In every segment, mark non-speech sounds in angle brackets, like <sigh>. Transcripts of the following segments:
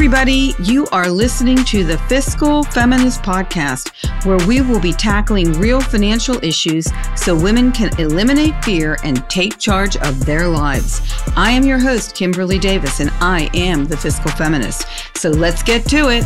everybody. You are listening to the Fiscal Feminist Podcast, where we will be tackling real financial issues so women can eliminate fear and take charge of their lives. I am your host, Kimberly Davis, and I am the Fiscal Feminist. So let's get to it.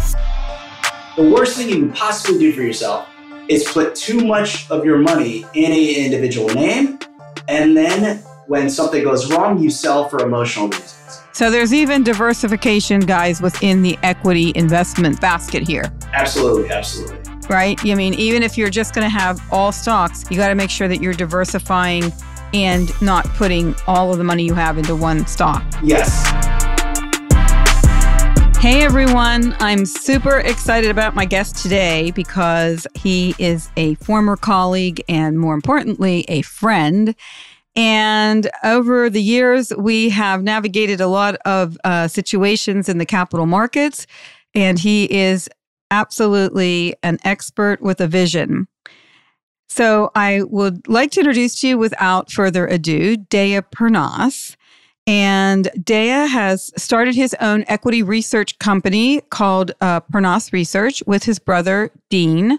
The worst thing you can possibly do for yourself is put too much of your money in an individual name, and then when something goes wrong, you sell for emotional reasons. So there's even diversification, guys, within the equity investment basket here. Absolutely, absolutely. Right? I mean, even if you're just going to have all stocks, you got to make sure that you're diversifying and not putting all of the money you have into one stock. Yes. Hey everyone, I'm super excited about my guest today because he is a former colleague and more importantly, a friend. And over the years, we have navigated a lot of uh, situations in the capital markets, and he is absolutely an expert with a vision. So I would like to introduce to you without further ado, Deiya Pernas. And Deiya has started his own equity research company called uh, Pernas Research with his brother, Dean.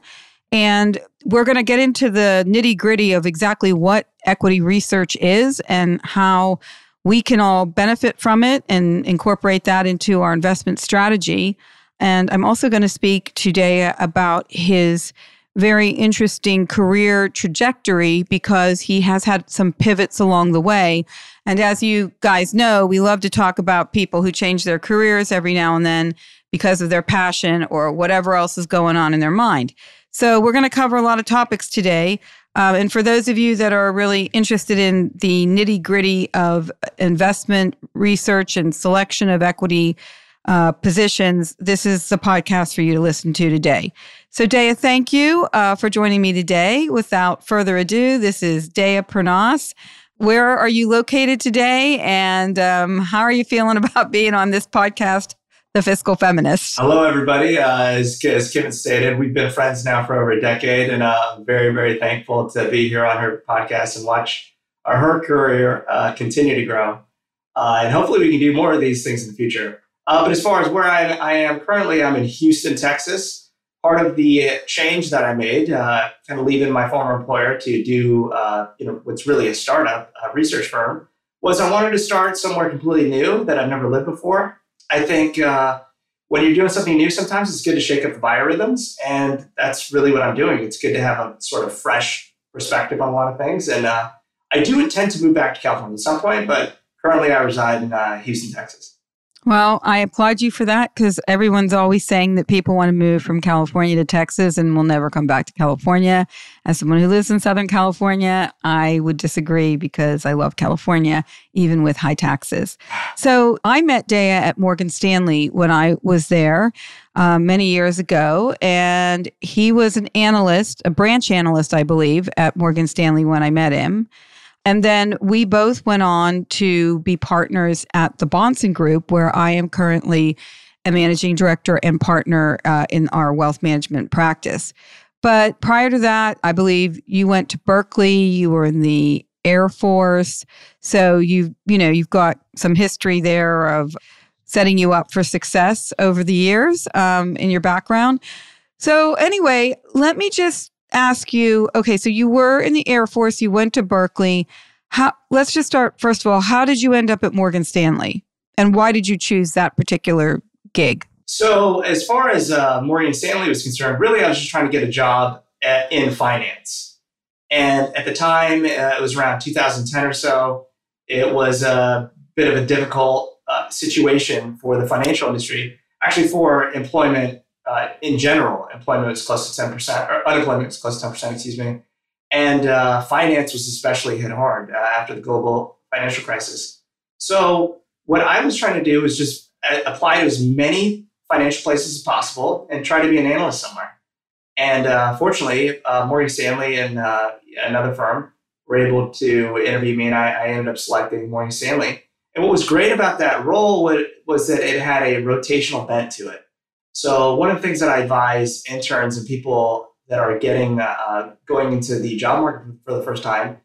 And we're going to get into the nitty gritty of exactly what equity research is and how we can all benefit from it and incorporate that into our investment strategy. And I'm also going to speak today about his very interesting career trajectory because he has had some pivots along the way. And as you guys know, we love to talk about people who change their careers every now and then because of their passion or whatever else is going on in their mind. So, we're going to cover a lot of topics today. Um, and for those of you that are really interested in the nitty gritty of investment research and selection of equity uh, positions, this is the podcast for you to listen to today. So, Deiya, thank you uh, for joining me today. Without further ado, this is Deiya Pernas. Where are you located today? And um, how are you feeling <laughs> about being on this podcast the fiscal feminist. Hello, everybody. Uh, as, as Kim stated, we've been friends now for over a decade, and uh, I'm very, very thankful to be here on her podcast and watch her career uh, continue to grow. Uh, and hopefully, we can do more of these things in the future. Uh, but as far as where I, I, am currently, I'm in Houston, Texas. Part of the change that I made, uh, kind of leaving my former employer to do, you know, what's really a startup a research firm, was I wanted to start somewhere completely new that I've never lived before. I think uh, when you're doing something new, sometimes it's good to shake up the biorhythms, and that's really what I'm doing. It's good to have a sort of fresh perspective on a lot of things, and uh, I do intend to move back to California at some point, but currently I reside in uh, Houston, Texas. Well, I applaud you for that because everyone's always saying that people want to move from California to Texas and will never come back to California. As someone who lives in Southern California, I would disagree because I love California, even with high taxes. So I met Deiya at Morgan Stanley when I was there uh, many years ago, and he was an analyst, a branch analyst, I believe, at Morgan Stanley when I met him. And then we both went on to be partners at the Bahnsen Group, where I am currently a managing director and partner uh, in our wealth management practice. But prior to that, I believe you went to Berkeley, you were in the Air Force. So you you know, you've got some history there of setting you up for success over the years um, in your background. So anyway, let me just ask you okay, so you were in the Air Force, you went to Berkeley. How, let's just start first of all, how did you end up at Morgan Stanley? And why did you choose that particular gig? So, as far as uh, Morgan Stanley was concerned, really I was just trying to get a job at, in finance. And at the time, uh, it was around 2010 or so, it was a bit of a difficult uh, situation for the financial industry, actually for employment uh, in general, employment was close to 10%, or unemployment was close to 10%, excuse me. And uh, finance was especially hit hard uh, after the global financial crisis. So, what I was trying to do was just uh, apply to as many financial places as possible and try to be an analyst somewhere. And uh, fortunately, uh, Morgan Stanley and another firm were able to interview me, and I, I ended up selecting Morgan Stanley. And what was great about that role was, was that it had a rotational bent to it. So one of the things that I advise interns and people that are getting uh, going into the job market for the first time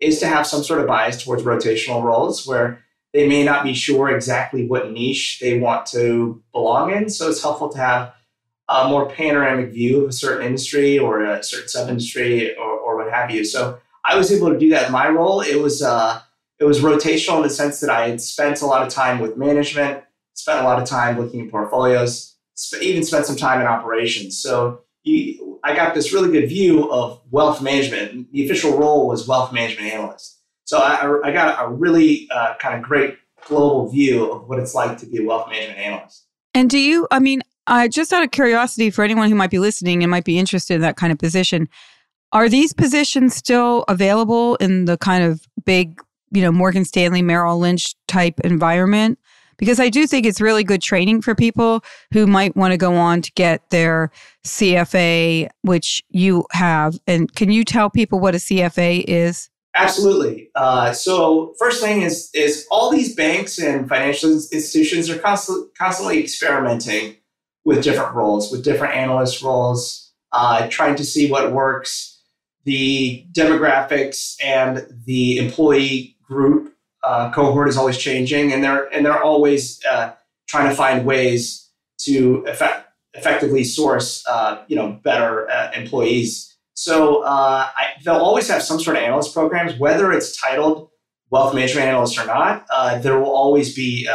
is to have some sort of bias towards rotational roles where they may not be sure exactly what niche they want to belong in. So it's helpful to have a more panoramic view of a certain industry or a certain sub industry or, or what have you. So I was able to do that in my role. It was uh, it was rotational in the sense that I had spent a lot of time with management, spent a lot of time looking at portfolios, even spent some time in operations. So you, I got this really good view of wealth management. The official role was wealth management analyst. So I, I got a really uh, kind of great global view of what it's like to be a wealth management analyst. And do you, I mean, uh, just out of curiosity for anyone who might be listening and might be interested in that kind of position, are these positions still available in the kind of big, you know, Morgan Stanley, Merrill Lynch type environment? Because I do think it's really good training for people who might want to go on to get their CFA, which you have. And can you tell people what a CFA is? Absolutely. Uh, so first thing is is all these banks and financial institutions are constantly constantly experimenting with different roles, with different analyst roles, uh, trying to see what works. The demographics and the employee group uh, cohort is always changing, and they're and they're always uh, trying to find ways to effect, effectively source uh, you know better uh, employees so uh, I, they'll always have some sort of analyst programs, whether it's titled wealth management analyst or not. Uh, there will always be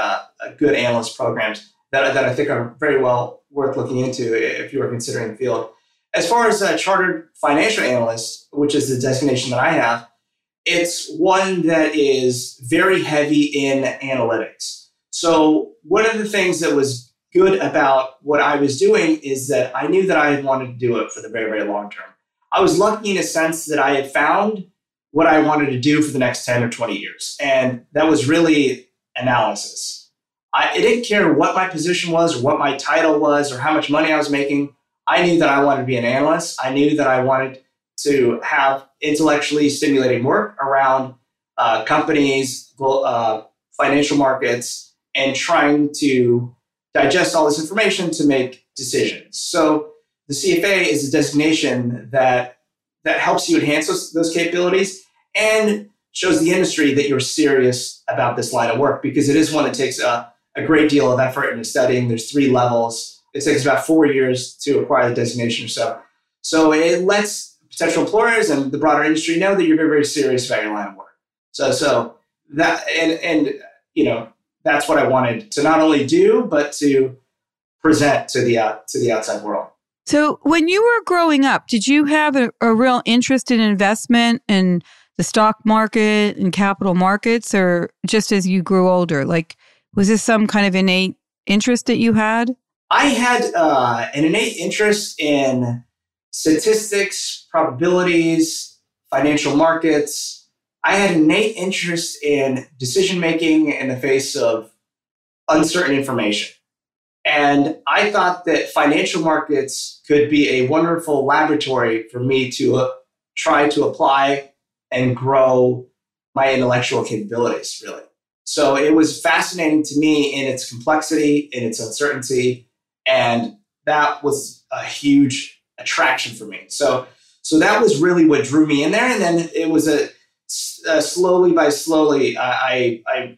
good analyst programs that, that I think are very well worth looking into if you are considering the field. As far as chartered financial analyst, which is the designation that I have, it's one that is very heavy in analytics. So one of the things that was good about what I was doing is that I knew that I wanted to do it for the very, very long term. I was lucky in a sense that I had found what I wanted to do for the next 10 or 20 years. And that was really analysis. I, didn't care what my position was or what my title was or how much money I was making. I knew that I wanted to be an analyst. I knew that I wanted to have intellectually stimulating work around uh, companies, uh, financial markets, and trying to digest all this information to make decisions. So the CFA is a designation that that helps you enhance those, those capabilities and shows the industry that you're serious about this line of work because it is one that takes a, a great deal of effort into studying. There's three levels. It takes about four years to acquire the designation or so. So it lets potential employers and the broader industry know that you're very, very serious about your line of work. So so that and and you know that's what I wanted to not only do but to present to the uh, to the outside world. So, when you were growing up, did you have a, a real interest in investment in the stock market and capital markets, or just as you grew older? Like, was this some kind of innate interest that you had? I had uh, an innate interest in statistics, probabilities, financial markets. I had innate interest in decision making in the face of uncertain information. And I thought that financial markets could be a wonderful laboratory for me to uh, try to apply and grow my intellectual capabilities, really. So it was fascinating to me in its complexity, in its uncertainty, and that was a huge attraction for me. So, so that was really what drew me in there. And then it was a, a slowly by slowly, I, I,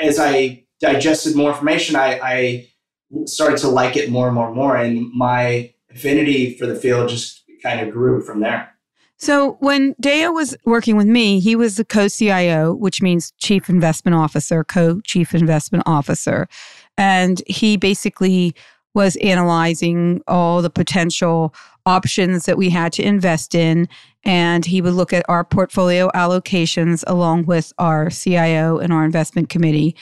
as I digested more information, I, I started to like it more and more and more. And my affinity for the field just kind of grew from there. So when Deo was working with me, he was the co-CIO, which means chief investment officer, co-chief investment officer. And he basically was analyzing all the potential options that we had to invest in. And he would look at our portfolio allocations along with our CIO and our investment committee.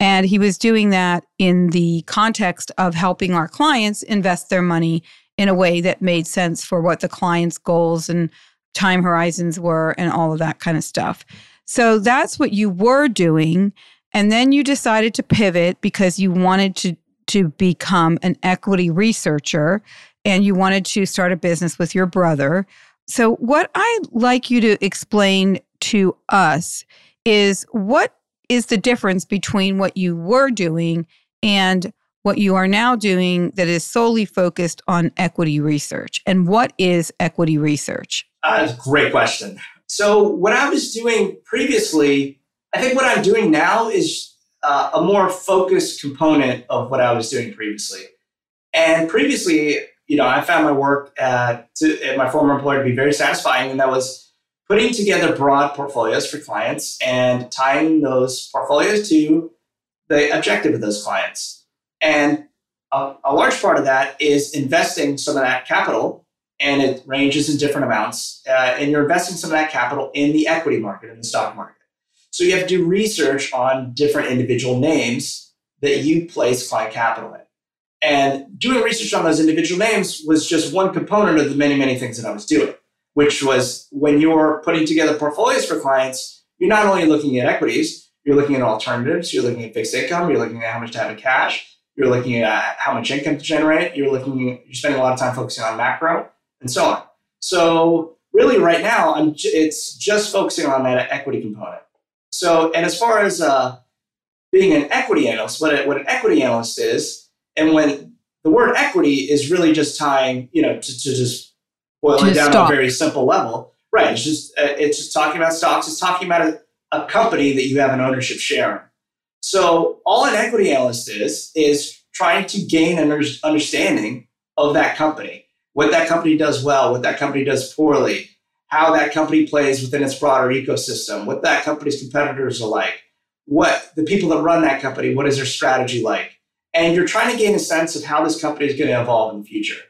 And he was doing that in the context of helping our clients invest their money in a way that made sense for what the client's goals and time horizons were and all of that kind of stuff. So that's what you were doing. And then you decided to pivot because you wanted to, to become an equity researcher and you wanted to start a business with your brother. So, what I'd like you to explain to us is what is the difference between what you were doing and what you are now doing that is solely focused on equity research? And what is equity research? Uh, great question. So, what I was doing previously, I think what I'm doing now is uh, a more focused component of what I was doing previously. And previously, you know, I found my work at, to, at my former employer to be very satisfying, and that was putting together broad portfolios for clients and tying those portfolios to the objective of those clients. And a, a large part of that is investing some of that capital, and it ranges in different amounts. Uh, and you're investing some of that capital in the equity market, in the stock market. So you have to do research on different individual names that you place client capital in. And doing research on those individual names was just one component of the many, many things that I was doing, which was when you're putting together portfolios for clients, you're not only looking at equities, you're looking at alternatives, you're looking at fixed income, you're looking at how much to have in cash, you're looking at how much income to generate, you're looking, you're spending a lot of time focusing on macro and so on. So really right now, I'm, it's just focusing on that equity component. So, and as far as uh, being an equity analyst, what, a, what an equity analyst is, and when the word equity is really just tying, you know, to, to just boil to it down stock. to a very simple level, right? It's just uh, it's just talking about stocks. It's talking about a, a company that you have an ownership share in. So all an equity analyst is is trying to gain an understanding of that company, what that company does well, what that company does poorly, how that company plays within its broader ecosystem, what that company's competitors are like, what the people that run that company, what is their strategy like, and you're trying to gain a sense of how this company is going to evolve in the future.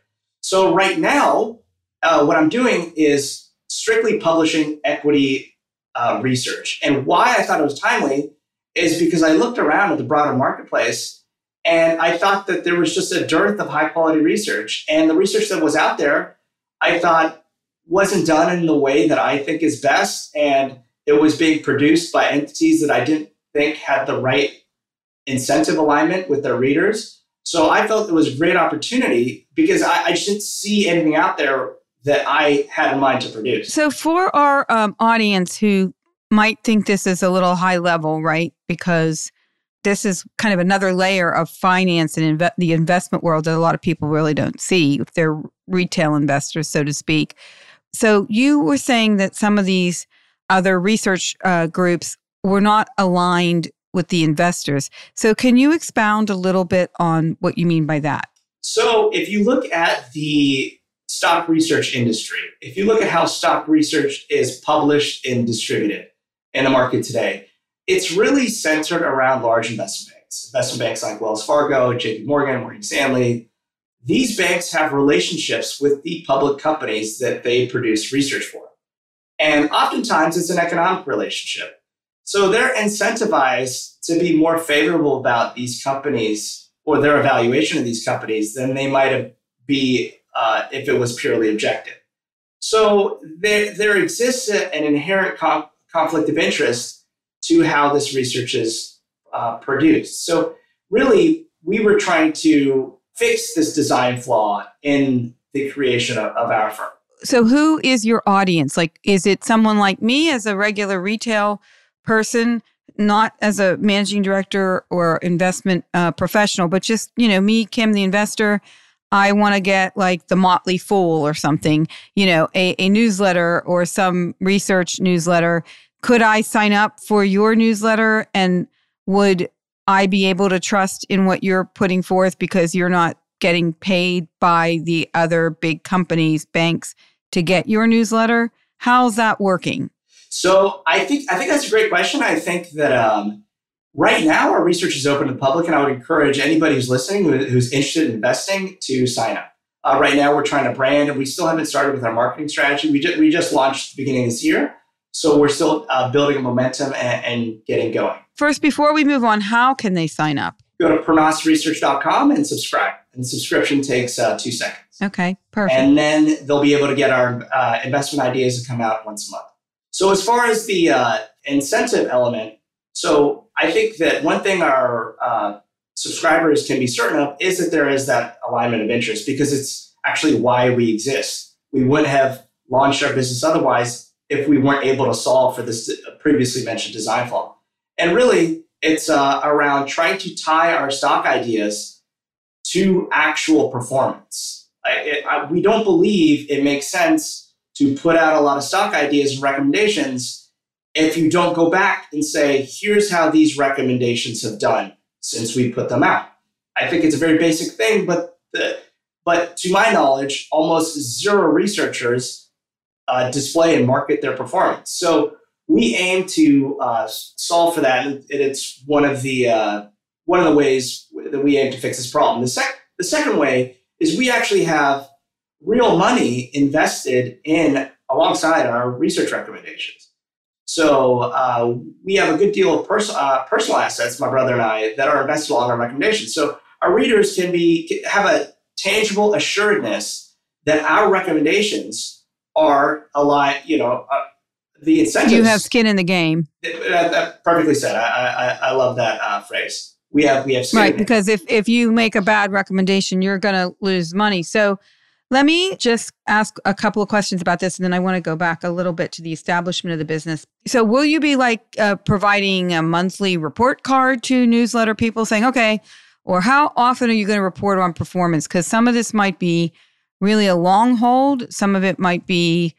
So right now, uh, what I'm doing is strictly publishing equity uh, research. And why I thought it was timely is because I looked around at the broader marketplace and I thought that there was just a dearth of high quality research. And the research that was out there, I thought wasn't done in the way that I think is best. And it was being produced by entities that I didn't think had the right incentive alignment with their readers. So I felt it was a great opportunity because I, I just didn't see anything out there that I had in mind to produce. So for our um, audience who might think this is a little high level, right? Because this is kind of another layer of finance and the investment world that a lot of people really don't see if they're retail investors, so to speak. So you were saying that some of these other research uh, groups were not aligned with the investors. So, can you expound a little bit on what you mean by that? So, if you look at the stock research industry, if you look at how stock research is published and distributed in the market today, it's really centered around large investment banks. Investment banks like Wells Fargo, JP Morgan, Morgan Stanley. These banks have relationships with the public companies that they produce research for. And oftentimes it's an economic relationship. So they're incentivized to be more favorable about these companies or their evaluation of these companies than they might be uh, if it was purely objective. So there, there exists an inherent conflict of interest to how this research is uh, produced. So really, we were trying to fix this design flaw in the creation of, of our firm. So who is your audience? Like, is it someone like me as a regular retail person, not as a managing director or investment uh, professional, but just, you know, me, Kim, the investor. I want to get like the Motley Fool or something, you know, a, a newsletter or some research newsletter. Could I sign up for your newsletter and would I be able to trust in what you're putting forth because you're not getting paid by the other big companies, banks to get your newsletter? How's that working? So I think I think that's a great question. I think that um, right now our research is open to the public, and I would encourage anybody who's listening who's interested in investing to sign up. Uh, right now, we're trying to brand, and we still haven't started with our marketing strategy. We just we just launched the beginning of this year, so we're still uh, building momentum and, and getting going. First, before we move on, how can they sign up? Go to pernasresearch.com and subscribe. And subscription takes uh, two seconds. Okay, perfect. And then they'll be able to get our uh, investment ideas to come out once a month. So as far as the uh, incentive element, so I think that one thing our uh, subscribers can be certain of is that there is that alignment of interest because it's actually why we exist. We wouldn't have launched our business otherwise if we weren't able to solve for this previously mentioned design flaw. And really, it's uh, around trying to tie our stock ideas to actual performance. I, it, I, we don't believe it makes sense to put out a lot of stock ideas and recommendations if you don't go back and say, here's how these recommendations have done since we put them out. I think it's a very basic thing, but the, but to my knowledge, almost zero researchers uh, display and market their performance. So we aim to uh, solve for that, and it's one of the uh, one of the ways that we aim to fix this problem. The, sec- the second way is we actually have real money invested in alongside our research recommendations. So uh, we have a good deal of pers- uh, personal assets, my brother and I, that are invested along our recommendations. So our readers can be have a tangible assuredness that our recommendations are aligned. You know, uh, the incentives. You have skin in the game. That perfectly said. I I, I love that uh, phrase. We have we have skin right because if if you make a bad recommendation, you're going to lose money. So let me just ask a couple of questions about this, and then I want to go back a little bit to the establishment of the business. So, will you be like uh, providing a monthly report card to newsletter people saying, okay, or how often are you going to report on performance? Because some of this might be really a long hold, some of it might be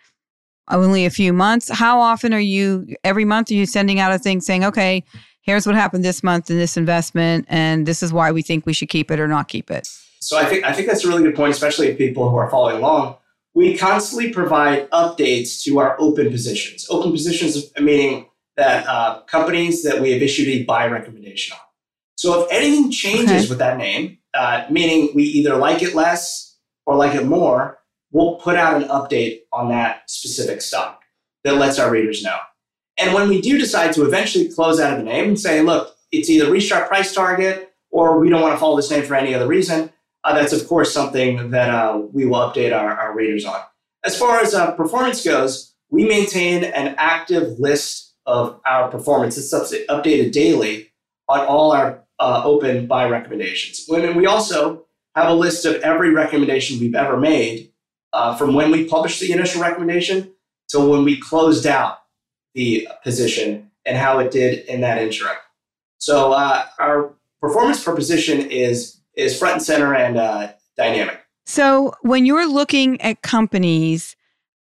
only a few months. How often are you, every month, are you sending out a thing saying, okay, here's what happened this month in this investment, and this is why we think we should keep it or not keep it? So I think I think that's a really good point, especially if people who are following along. We constantly provide updates to our open positions. Open positions meaning that uh, companies that we have issued a buy recommendation on. So if anything changes okay. with that name, uh, meaning we either like it less or like it more, we'll put out an update on that specific stock that lets our readers know. And when we do decide to eventually close out of the name and say, look, it's either reached our price target or we don't want to follow this name for any other reason, uh, that's of course something that uh, we will update our, our, readers on. As far as uh, performance goes, we maintain an active list of our performance. It's updated daily on all our uh, open buy recommendations. And we also have a list of every recommendation we've ever made uh, from when we published the initial recommendation to when we closed out the position and how it did in that interim. So uh, our performance per position is is front and center and uh, dynamic. So when you're looking at companies,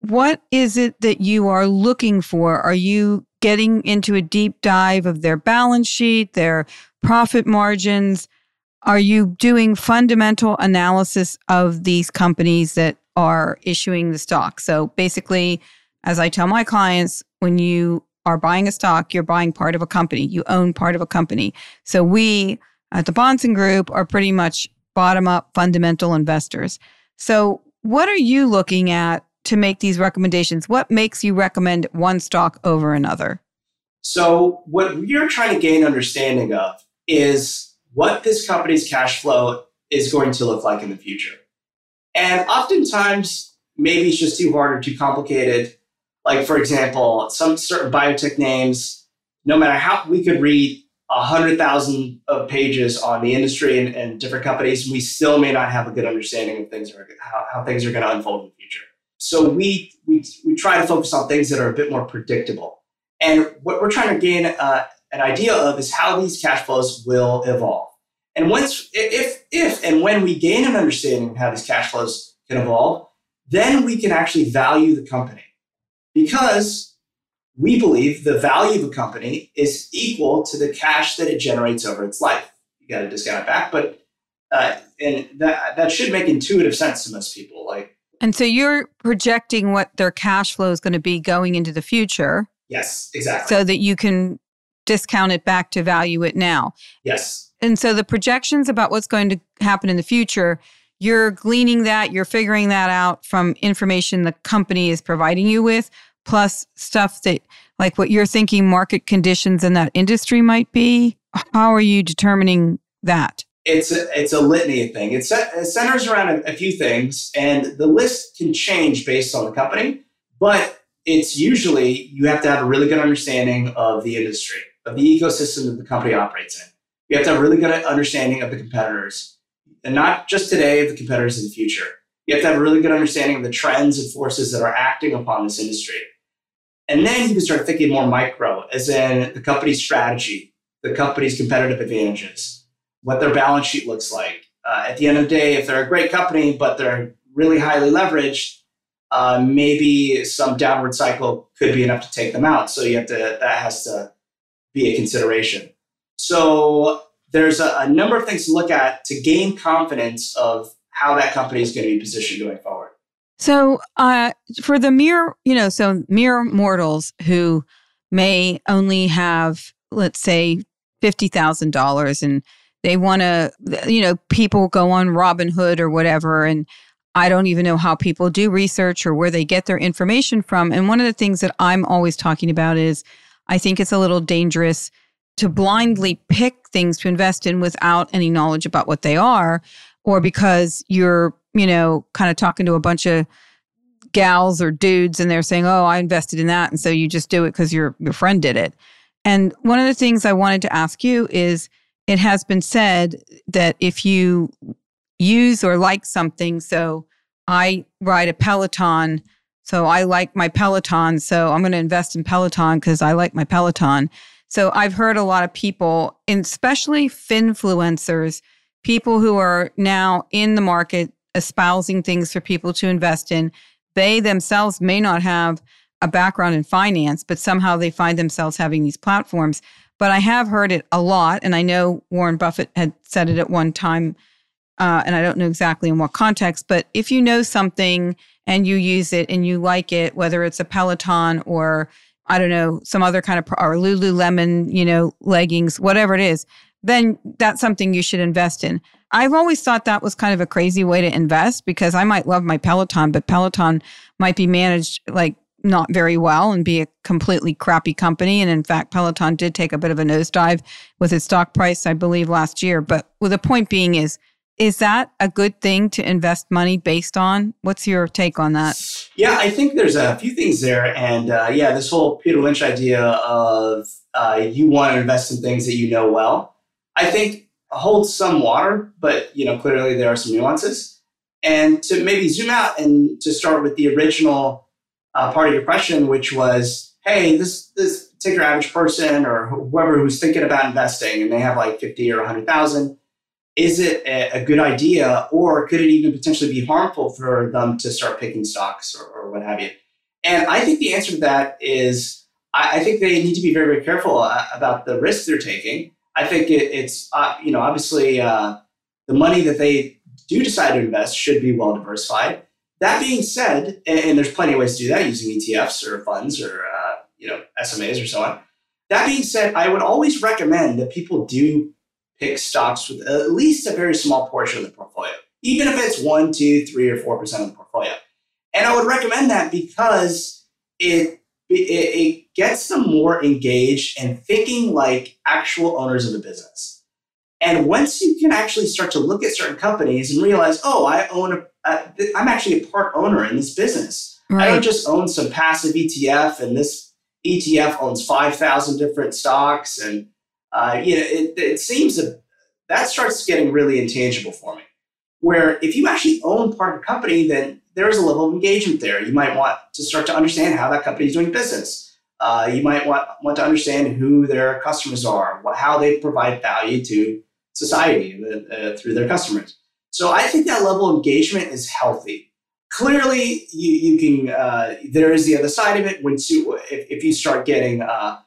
what is it that you are looking for? Are you getting into a deep dive of their balance sheet, their profit margins? Are you doing fundamental analysis of these companies that are issuing the stock? So basically, as I tell my clients, when you are buying a stock, you're buying part of a company, you own part of a company. So we at the Bahnsen Group are pretty much bottom up fundamental investors. So, what are you looking at to make these recommendations? What makes you recommend one stock over another? So, what we're trying to gain understanding of is what this company's cash flow is going to look like in the future. And oftentimes, maybe it's just too hard or too complicated. Like, for example, some certain biotech names, no matter how we could read a hundred thousand of pages on the industry and, and, different companies, we still may not have a good understanding of things or how, how things are going to unfold in the future. So we, we we try to focus on things that are a bit more predictable. And what we're trying to gain uh, an idea of is how these cash flows will evolve. And once, if if and when we gain an understanding of how these cash flows can evolve, then we can actually value the company because we believe the value of a company is equal to the cash that it generates over its life. You got to discount it back, but uh, and that that should make intuitive sense to most people. Like, and so you're projecting what their cash flow is going to be going into the future. Yes, exactly. So that you can discount it back to value it now. Yes. And so the projections about what's going to happen in the future, you're gleaning that, you're figuring that out from information the company is providing you with, plus stuff that like what you're thinking market conditions in that industry might be how are you determining that it's a, it's a litany of things it centers around a, a few things and the list can change based on the company but it's usually you have to have a really good understanding of the industry of the ecosystem that the company operates in you have to have really good understanding of the competitors and not just today the competitors in the future you have to have a really good understanding of the trends and forces that are acting upon this industry and then you can start thinking more micro, as in the company's strategy, the company's competitive advantages, what their balance sheet looks like. Uh, at the end of the day, if they're a great company, but they're really highly leveraged, uh, maybe some downward cycle could be enough to take them out. So you have to that has to be a consideration. So there's a, a number of things to look at to gain confidence of how that company is going to be positioned going forward. So, uh, for the mere, you know, so mere mortals who may only have, let's say, fifty thousand dollars, and they want to, you know, people go on Robinhood or whatever, and I don't even know how people do research or where they get their information from. And one of the things that I'm always talking about is I think it's a little dangerous to blindly pick things to invest in without any knowledge about what they are, or because you're, you know, kind of talking to a bunch of gals or dudes and they're saying, "Oh, I invested in that," and so you just do it because your your friend did it. And one of the things I wanted to ask you is, it has been said that if you use or like something. So I ride a Peloton. So I like my Peloton. So I'm going to invest in Peloton because I like my Peloton. So I've heard a lot of people, especially finfluencers, people who are now in the market espousing things for people to invest in. They themselves may not have a background in finance, but somehow they find themselves having these platforms. But I have heard it a lot. And I know Warren Buffett had said it at one time uh, and I don't know exactly in what context, but if you know something and you use it and you like it, whether it's a Peloton or I don't know some other kind of or Lululemon, you know, leggings, whatever it is, then that's something you should invest in. I've always thought that was kind of a crazy way to invest because I might love my Peloton, but Peloton might be managed like not very well and be a completely crappy company. And in fact, Peloton did take a bit of a nosedive with its stock price, I believe, last year. But well, the point being is is that a good thing to invest money based on? What's your take on that? Yeah, I think there's a few things there. And uh, yeah, this whole Peter Lynch idea of uh, you want to invest in things that you know well, I think holds some water, but you know, clearly there are some nuances. And to maybe zoom out and to start with the original uh, part of your question, which was, hey, this this particular average person or whoever who's thinking about investing and they have like 50 or 100,000 is it a, good idea or could it even potentially be harmful for them to start picking stocks or, or what have you? And I think the answer to that is I, I think they need to be very, very careful uh, about the risks they're taking. I think it, it's, uh, you know, obviously uh, the money that they do decide to invest should be well diversified. That being said, and, and there's plenty of ways to do that using ETFs or funds or, uh, you know, SMAs or so on. That being said, I would always recommend that people do pick stocks with at least a very small portion of the portfolio, even if it's one, two, three, or four percent of the portfolio. And I would recommend that because it, it, it gets them more engaged and thinking like actual owners of the business. And once you can actually start to look at certain companies and realize, oh, I own a, I'm actually a part owner in this business. Right. I don't just own some passive ETF, and this ETF owns five thousand different stocks, and uh, you know, it, it seems that that starts getting really intangible for me. Where if you actually own part of a company, then there's a level of engagement there. You might want to start to understand how that company is doing business. Uh, you might want, want to understand who their customers are, what, how they provide value to society uh, uh, through their customers. So I think that level of engagement is healthy. Clearly, you, you can. Uh, there is the other side of it. Once you, if, if you start getting uh,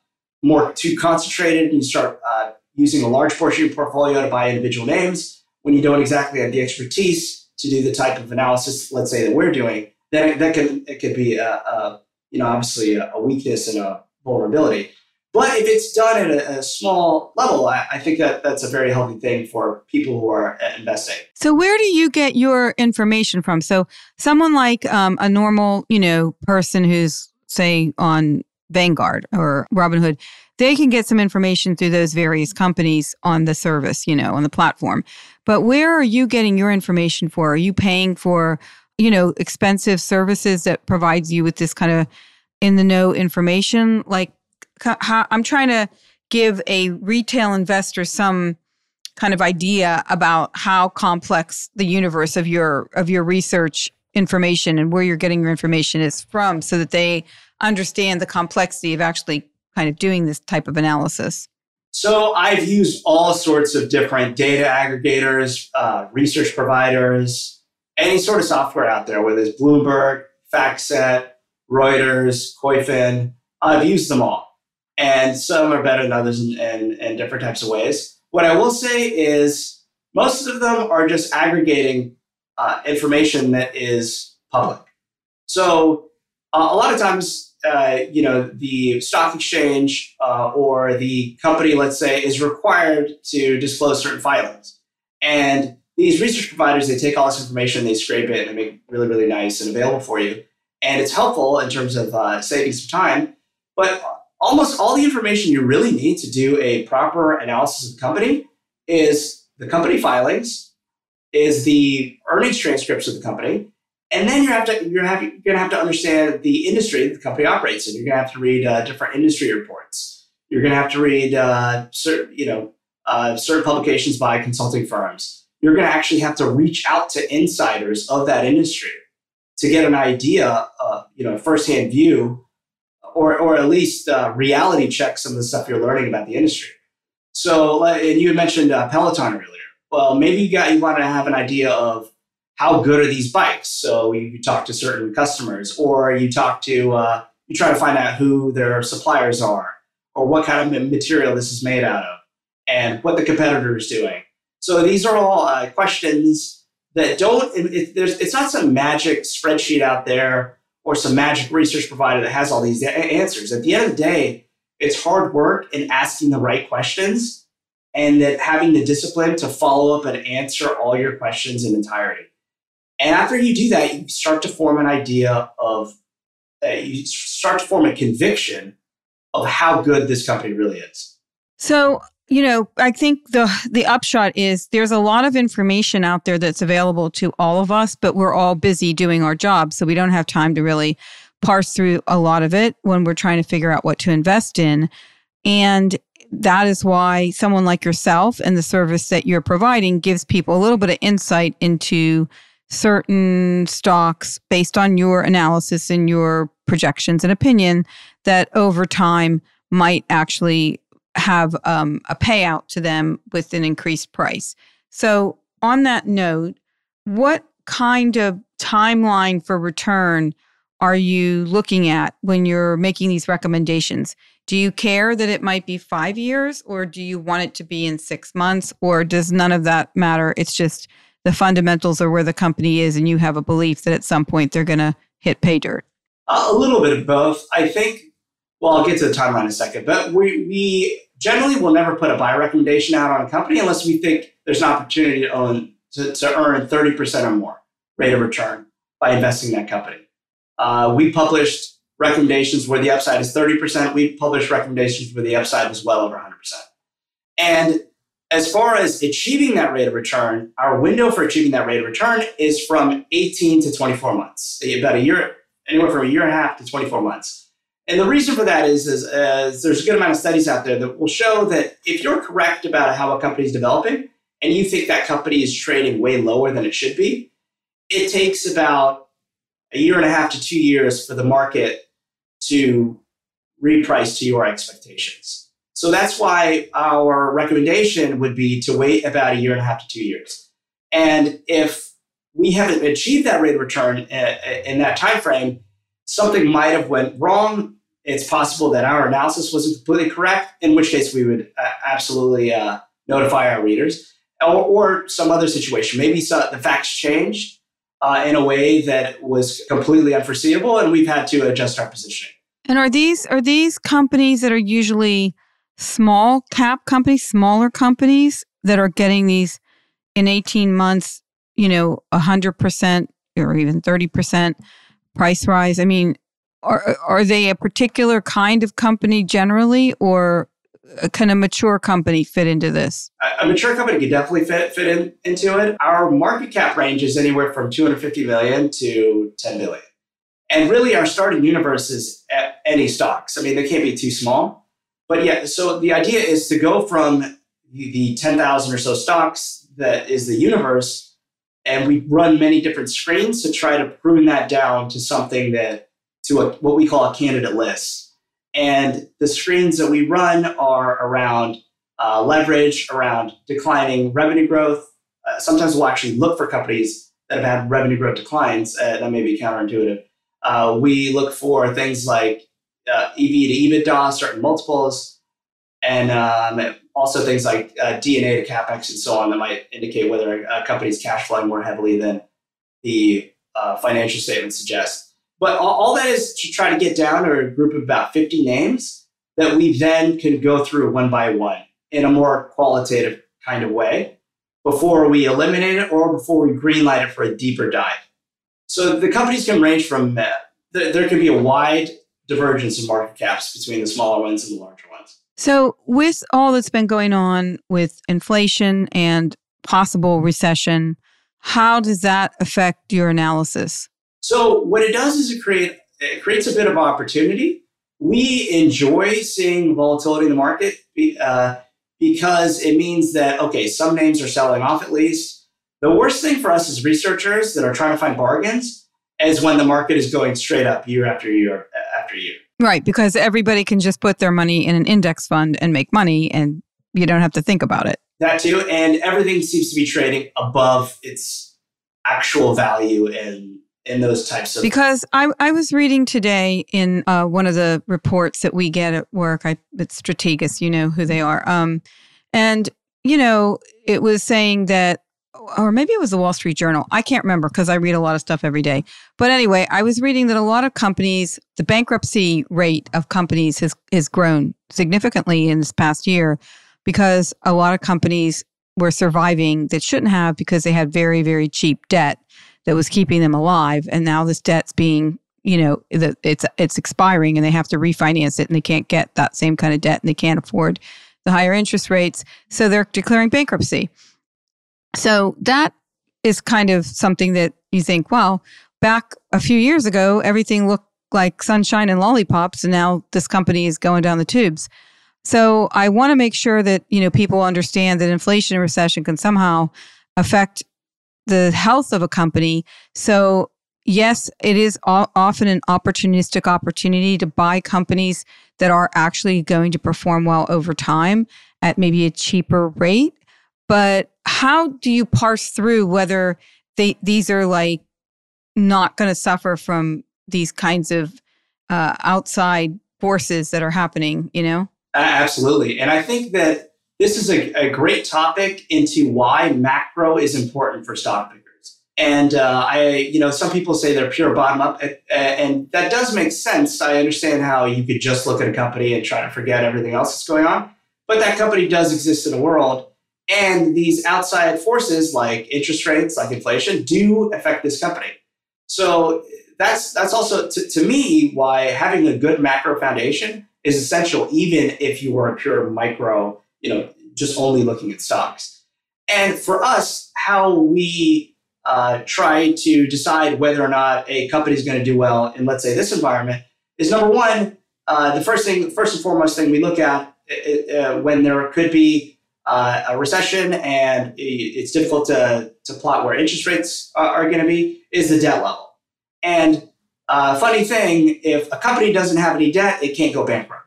more too concentrated and you start uh, using a large portion of your portfolio to buy individual names when you don't exactly have the expertise to do the type of analysis, let's say that we're doing, then that can it could be a, a you know obviously a, a, weakness and a vulnerability. But if it's done at a, a small level, I, I, think that that's a very healthy thing for people who are investing. So, where do you get your information from? So, someone like um, a normal, you know, person who's say on Vanguard or Robinhood, they can get some information through those various companies on the service, you know, on the platform. But where are you getting your information for? Are you paying for, you know, expensive services that provides you with this kind of in the know information? Like, how, I'm trying to give a retail investor some kind of idea about how complex the universe of your of your research information and where you're getting your information is from so that they understand the complexity of actually kind of doing this type of analysis? So I've used all sorts of different data aggregators, uh, research providers, any sort of software out there, whether it's Bloomberg, FactSet, Reuters, Koyfin. I've used them all. And some are better than others in, in, in different types of ways. What I will say is most of them are just aggregating uh, information that is public. So uh, a lot of times, uh, you know, the stock exchange uh, or the company, let's say, is required to disclose certain filings. And these research providers, they take all this information, they scrape it, and they make it really, really nice and available for you. And it's helpful in terms of uh, saving some time. But almost all the information you really need to do a proper analysis of the company is the company filings, is the earnings transcripts of the company, and then you have to you're, have, you're going to have to understand the industry the company operates in. You're going to have to read uh, different industry reports. You're going to have to read uh, certain you know uh, certain publications by consulting firms. You're going to actually have to reach out to insiders of that industry to get an idea, uh, you know, a firsthand view, or or at least uh, reality check some of the stuff you're learning about the industry. So, and you mentioned uh, Peloton earlier. Well, maybe you got you want to have an idea of how good are these bikes? So you, you talk to certain customers, or you talk to uh, you try to find out who their suppliers are, or what kind of material this is made out of, and what the competitor is doing. So these are all uh, questions that don't. It, it, there's it's not some magic spreadsheet out there or some magic research provider that has all these answers. At the end of the day, it's hard work in asking the right questions and that having the discipline to follow up and answer all your questions in entirety. And after you do that, you start to form an idea of, uh, you start to form a conviction of how good this company really is. So, you know, I think the the upshot is there's a lot of information out there that's available to all of us, but we're all busy doing our jobs, so we don't have time to really parse through a lot of it when we're trying to figure out what to invest in. And that is why someone like yourself and the service that you're providing gives people a little bit of insight into certain stocks based on your analysis and your projections and opinion that over time might actually have um, a payout to them with an increased price. So, on that note, what kind of timeline for return are you looking at when you're making these recommendations? Do you care that it might be five years, or do you want it to be in six months, or does none of that matter? It's just the fundamentals are where the company is and you have a belief that at some point they're going to hit pay dirt? A little bit of both. I think, well, I'll get to the timeline in a second, but we, we generally will never put a buy recommendation out on a company unless we think there's an opportunity to own to, to earn 30% or more rate of return by investing in that company. Uh, we published recommendations where the upside is 30%. We published recommendations where the upside was well over 100%. And as far as achieving that rate of return, our window for achieving that rate of return is from 18 to 24 months, about a year, anywhere from a year and a half to 24 months. And the reason for that is, is, there's a good amount of studies out there that will show that if you're correct about how a company is developing and you think that company is trading way lower than it should be, it takes about a year and a half to two years for the market to reprice to your expectations. So that's why our recommendation would be to wait about a year and a half to two years. And if we haven't achieved that rate of return in that time frame, something might have went wrong. It's possible that our analysis wasn't completely correct, in which case we would uh, absolutely uh, notify our readers, or, or, some other situation. Maybe so, the facts changed uh, in a way that was completely unforeseeable, and we've had to adjust our positioning. And are these are these companies that are usually small cap companies, smaller companies that are getting these in 18 months, you know, 100% or even 30% price rise? I mean, are, are they a particular kind of company generally, or uh, can a mature company fit into this? A mature company could definitely fit fit in, into it. Our market cap range is anywhere from 250 million to 10 billion. And really, our starting universe is any stocks. I mean, they can't be too small. But yeah, so the idea is to go from the 10,000 or so stocks that is the universe, and we run many different screens to try to prune that down to something that, to a, what we call a candidate list. And the screens that we run are around uh, leverage, around declining revenue growth. Uh, sometimes we'll actually look for companies that have had revenue growth declines. Uh, that may be counterintuitive. Uh, we look for things like uh, EV to EBITDA, certain multiples, and um, also things like uh, D&A to capex and so on that might indicate whether a company's cash flowing more heavily than the uh, financial statements suggest. But all, all that is to try to get down to a group of about 50 names that we then can go through one by one in a more qualitative kind of way before we eliminate it or before we greenlight it for a deeper dive. So the companies can range from, uh, there can be a wide divergence in market caps between the smaller ones and the larger ones. So, with all that's been going on with inflation and possible recession, how does that affect your analysis? So, what it does is it create it creates a bit of opportunity. We enjoy seeing volatility in the market uh, because it means that okay, some names are selling off at least. The worst thing for us as researchers that are trying to find bargains is when the market is going straight up year after year after year. Right, because everybody can just put their money in an index fund and make money, and you don't have to think about it. That too, and everything seems to be trading above its actual value in in those types of. Because I I was reading today in uh, one of the reports that we get at work. I it's Strategas, you know who they are. Um, and you know it was saying that or maybe it was the Wall Street Journal. I can't remember because I read a lot of stuff every day. But anyway, I was reading that a lot of companies, the bankruptcy rate of companies has has grown significantly in this past year because a lot of companies were surviving that shouldn't have because they had very very cheap debt that was keeping them alive and now this debt's being you know it's it's expiring and they have to refinance it and they can't get that same kind of debt and they can't afford the higher interest rates so they're declaring bankruptcy so that is kind of something that you think, well, back a few years ago, everything looked like sunshine and lollipops, and now this company is going down the tubes. So I want to make sure that you know people understand that inflation and recession can somehow affect the health of a company. So yes, it is often an opportunistic opportunity to buy companies that are actually going to perform well over time at maybe a cheaper rate. But how do you parse through whether they these are like not going to suffer from these kinds of uh, outside forces that are happening? You know, absolutely, and I think that this is a, a great topic into why macro is important for stock pickers. And uh, I, you know, some people say they're pure bottom up, and that does make sense. I understand how you could just look at a company and try to forget everything else that's going on, but that company does exist in the world and these outside forces like interest rates, like inflation, do affect this company. So that's that's also to, to me why having a good macro foundation is essential, even if you are a pure micro, you know, just only looking at stocks. And for us, how we uh, try to decide whether or not a company is going to do well in, let's say, this environment is number one. Uh, the first thing, first and foremost thing we look at uh, uh when there could be uh, a recession and it's difficult to, to plot where interest rates are, going to be is the debt level. And uh, funny thing, if a company doesn't have any debt, it can't go bankrupt.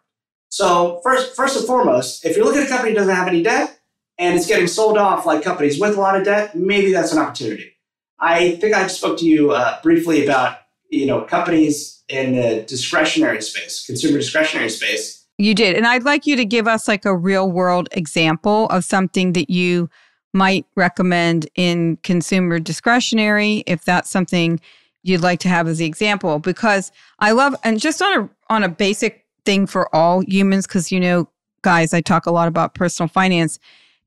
So first, first and foremost, if you look at a company that doesn't have any debt and it's getting sold off like companies with a lot of debt, maybe that's an opportunity. I think I spoke to you uh, briefly about you know companies in the discretionary space, consumer discretionary space you did. And I'd like you to give us like a real world example of something that you might recommend in consumer discretionary if that's something you'd like to have as the example because I love and just on a on a basic thing for all humans cuz you know guys I talk a lot about personal finance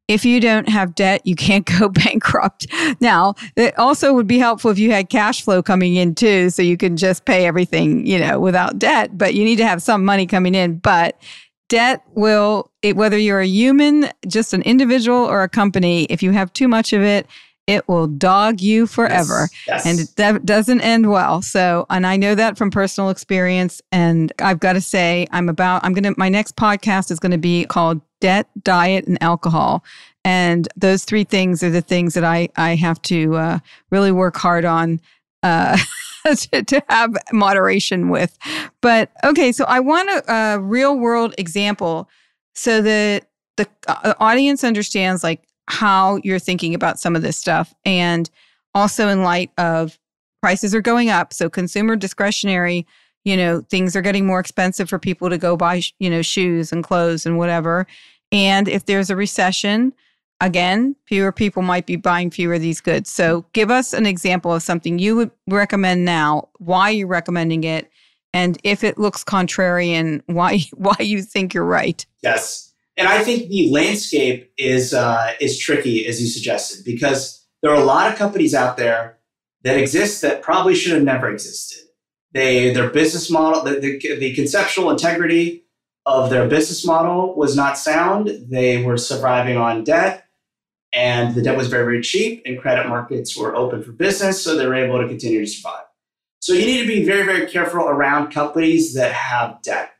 if you don't have debt, you can't go <laughs> bankrupt. Now, it also would be helpful if you had cash flow coming in too, so you can just pay everything, you know, without debt, but you need to have some money coming in. But debt will, it, whether you're a human, just an individual, or a company, if you have too much of it, it will dog you forever yes, yes. and it doesn't end well so and i know that from personal experience and i've got to say i'm about i'm gonna my next podcast is going to be called debt diet and alcohol and those three things are the things that i i have to uh, really work hard on uh, <laughs> to, to, have moderation with but okay so i want a, a real world example so that the uh, audience understands like how you're thinking about some of this stuff and also in light of prices are going up. So consumer discretionary, you know, things are getting more expensive for people to go buy, you know, shoes and clothes and whatever. And if there's a recession, again, fewer people might be buying fewer of these goods. So give us an example of something you would recommend now, why you're recommending it, and if it looks contrarian, why <laughs> why you think you're right. Yes. And I think the landscape is uh, is tricky, as you suggested, because there are a lot of companies out there that exist that probably should have never existed. They their business model, the, the, the conceptual integrity of their business model was not sound. They were surviving on debt and the debt was very, very cheap, and credit markets were open for business, so they were able to continue to survive. So you need to be very, very careful around companies that have debt.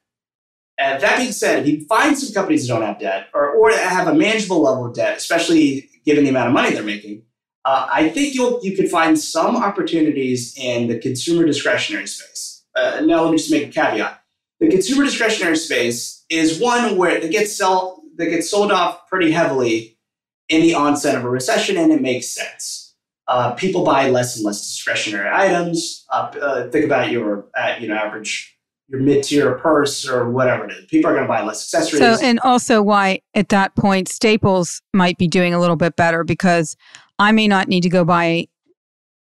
And that being said, if you find some companies that don't have debt or, or have a manageable level of debt, especially given the amount of money they're making, uh, I think you'll you can find some opportunities in the consumer discretionary space. Uh, now, let me just make a caveat: the consumer discretionary space is one where it gets sell that gets sold off pretty heavily in the onset of a recession, and it makes sense. Uh, people buy less and less discretionary items. Uh, uh, think about your uh, you know average your mid-tier purse or whatever it is. People are going to buy less accessories. So, and also why at that point Staples might be doing a little bit better because I may not need to go buy